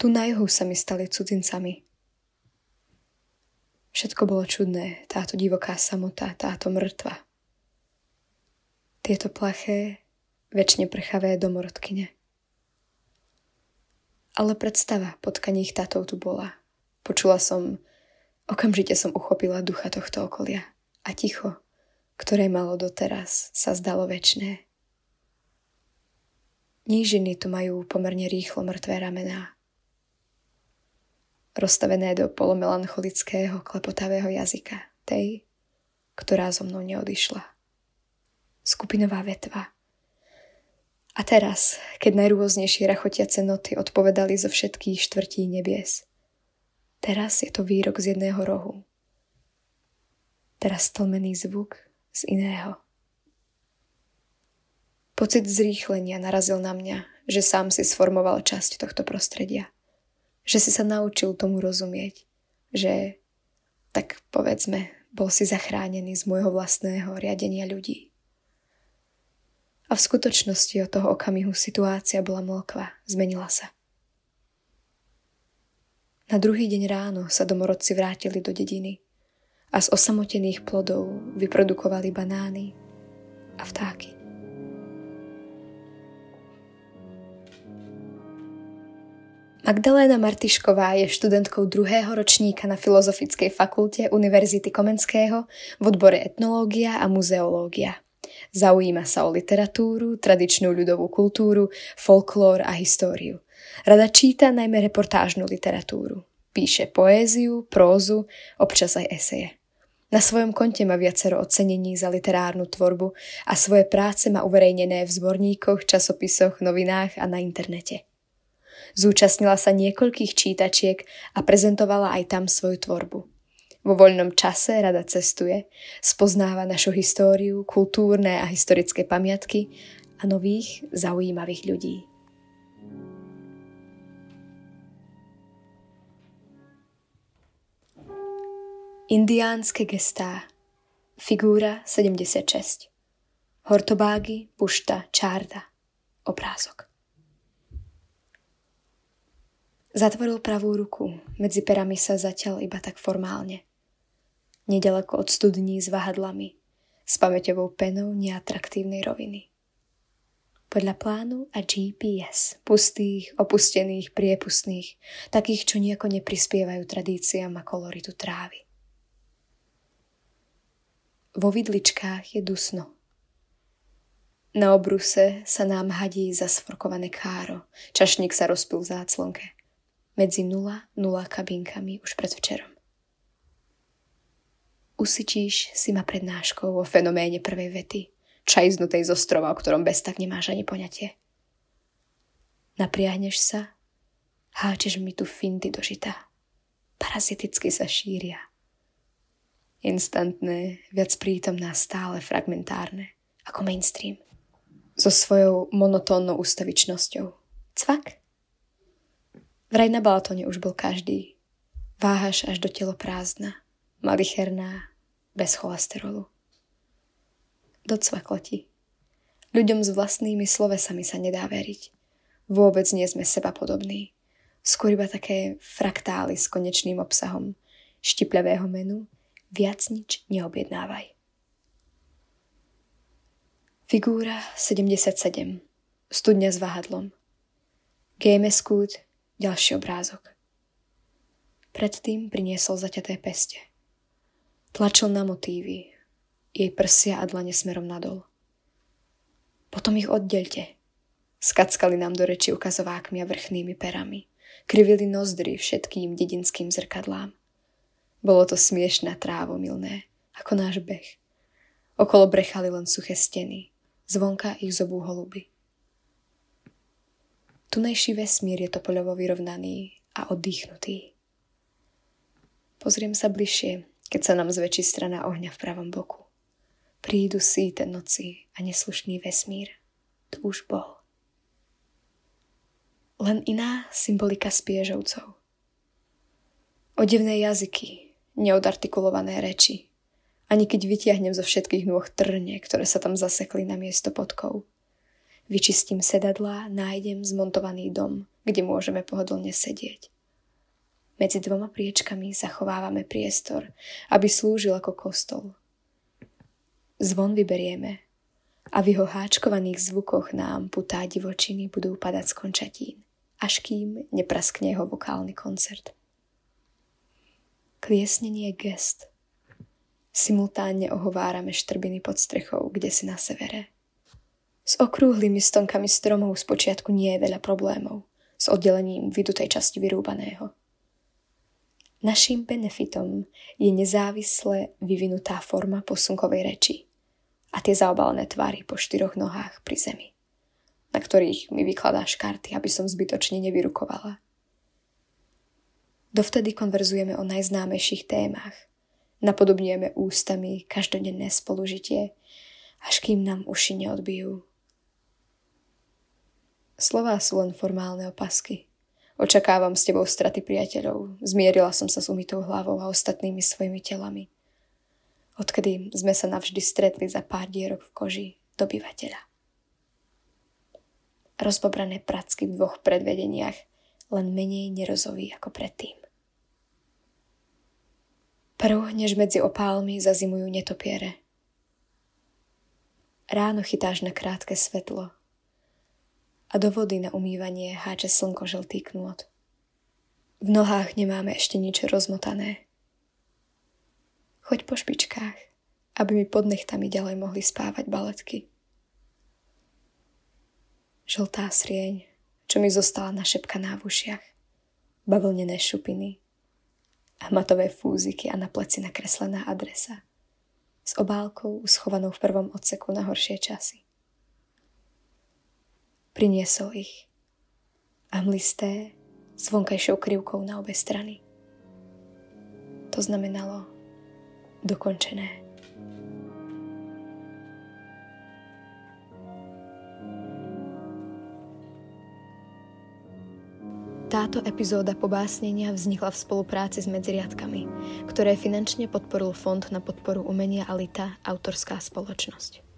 Tu na juhu sa mi stali cudzincami. Všetko bolo čudné, táto divoká samota, táto mŕtva. Tieto plaché, väčšine prchavé domorodkyne. Ale predstava potkaných tátou tu bola. Počula som, okamžite som uchopila ducha tohto okolia. A ticho, ktoré malo doteraz, sa zdalo väčné. Nížiny tu majú pomerne rýchlo mŕtvé ramená rozstavené do polomelancholického klepotavého jazyka, tej, ktorá so mnou neodišla. Skupinová vetva. A teraz, keď najrôznejšie rachotiace noty odpovedali zo všetkých štvrtí nebies. Teraz je to výrok z jedného rohu. Teraz tlmený zvuk z iného. Pocit zrýchlenia narazil na mňa, že sám si sformoval časť tohto prostredia – že si sa naučil tomu rozumieť, že, tak povedzme, bol si zachránený z môjho vlastného riadenia ľudí. A v skutočnosti od toho okamihu situácia bola mlkva, zmenila sa. Na druhý deň ráno sa domorodci vrátili do dediny a z osamotených plodov vyprodukovali banány a vtáky. Magdaléna Martišková je študentkou druhého ročníka na Filozofickej fakulte Univerzity Komenského v odbore etnológia a muzeológia. Zaujíma sa o literatúru, tradičnú ľudovú kultúru, folklór a históriu. Rada číta najmä reportážnu literatúru. Píše poéziu, prózu, občas aj eseje. Na svojom konte má viacero ocenení za literárnu tvorbu a svoje práce má uverejnené v zborníkoch, časopisoch, novinách a na internete. Zúčastnila sa niekoľkých čítačiek a prezentovala aj tam svoju tvorbu. Vo voľnom čase rada cestuje, spoznáva našu históriu, kultúrne a historické pamiatky a nových zaujímavých ľudí. Indiánske gestá Figúra 76 Hortobágy, pušta, čárda Obrázok Zatvoril pravú ruku, medzi perami sa zatiaľ iba tak formálne. Nedaleko od studní s vahadlami, s pamäťovou penou neatraktívnej roviny. Podľa plánu a GPS, pustých, opustených, priepustných, takých, čo nejako neprispievajú tradíciám a koloritu trávy. Vo vidličkách je dusno. Na obruse sa nám hadí zasforkované káro, čašník sa rozpil v záclonke – medzi 0-0 kabinkami už predvčerom. Usičíš si ma prednáškou o fenoméne prvej vety, čajznutej z ostrova, o ktorom bez tak nemáš ani poňatie. Napriahneš sa, háčeš mi tu finty do žita. Paraziticky sa šíria. Instantné, viac prítomná, stále fragmentárne, ako mainstream. So svojou monotónnou ústavičnosťou. Cvak, Vraj na Balatone už bol každý. Váhaš až do telo prázdna, malicherná, bez cholesterolu. Docvaklo ti. Ľuďom s vlastnými slovesami sa nedá veriť. Vôbec nie sme seba podobní. Skôr iba také fraktály s konečným obsahom štipľavého menu, viac nič neobjednávaj. Figúra 77. Studňa s vahadlom. GMS kút ďalší obrázok. Predtým priniesol zaťaté peste. Tlačil na motívy, jej prsia a dlane smerom nadol. Potom ich oddelte. Skackali nám do reči ukazovákmi a vrchnými perami. Krivili nozdry všetkým dedinským zrkadlám. Bolo to smiešné trávomilné, ako náš beh. Okolo brechali len suché steny, zvonka ich zobú holuby. Tunejší vesmír je topoľovo vyrovnaný a oddychnutý. Pozriem sa bližšie, keď sa nám zväčší strana ohňa v pravom boku. Prídu síte noci a neslušný vesmír. Tu už bol. Len iná symbolika spiežovcov. Odevné jazyky, neodartikulované reči. Ani keď vytiahnem zo všetkých nôh trne, ktoré sa tam zasekli na miesto podkov – Vyčistím sedadlá, nájdem zmontovaný dom, kde môžeme pohodlne sedieť. Medzi dvoma priečkami zachovávame priestor, aby slúžil ako kostol. Zvon vyberieme a v jeho háčkovaných zvukoch nám putá divočiny budú padať z končatín, až kým nepraskne jeho vokálny koncert. Kliesnenie gest. Simultánne ohovárame štrbiny pod strechou, kde si na severe. S okrúhlymi stonkami stromov z počiatku nie je veľa problémov, s oddelením vydutej časti vyrúbaného. Naším benefitom je nezávisle vyvinutá forma posunkovej reči a tie zaobalené tvary po štyroch nohách pri zemi, na ktorých mi vykladáš karty, aby som zbytočne nevyrukovala. Dovtedy konverzujeme o najznámejších témach. Napodobňujeme ústami každodenné spolužitie, až kým nám uši neodbijú. Slová sú len formálne opasky. Očakávam s tebou straty priateľov. Zmierila som sa s umytou hlavou a ostatnými svojimi telami. Odkedy sme sa navždy stretli za pár dierok v koži dobyvateľa. Rozbobrané pracky v dvoch predvedeniach, len menej nerozový ako predtým. Prv, než medzi opálmi zazimujú netopiere. Ráno chytáš na krátke svetlo a do vody na umývanie háče slnko žltý knôt. V nohách nemáme ešte nič rozmotané. Choď po špičkách, aby mi pod nechtami ďalej mohli spávať baletky. Žltá srieň, čo mi zostala našepkaná v ušiach. Bavlnené šupiny, hmatové fúziky a na pleci nakreslená adresa. S obálkou schovanou v prvom odseku na horšie časy. Priniesol ich. A mlisté s vonkajšou krivkou na obe strany. To znamenalo dokončené. Táto epizóda pobásnenia vznikla v spolupráci s Medziriadkami, ktoré finančne podporil Fond na podporu umenia Alita, autorská spoločnosť.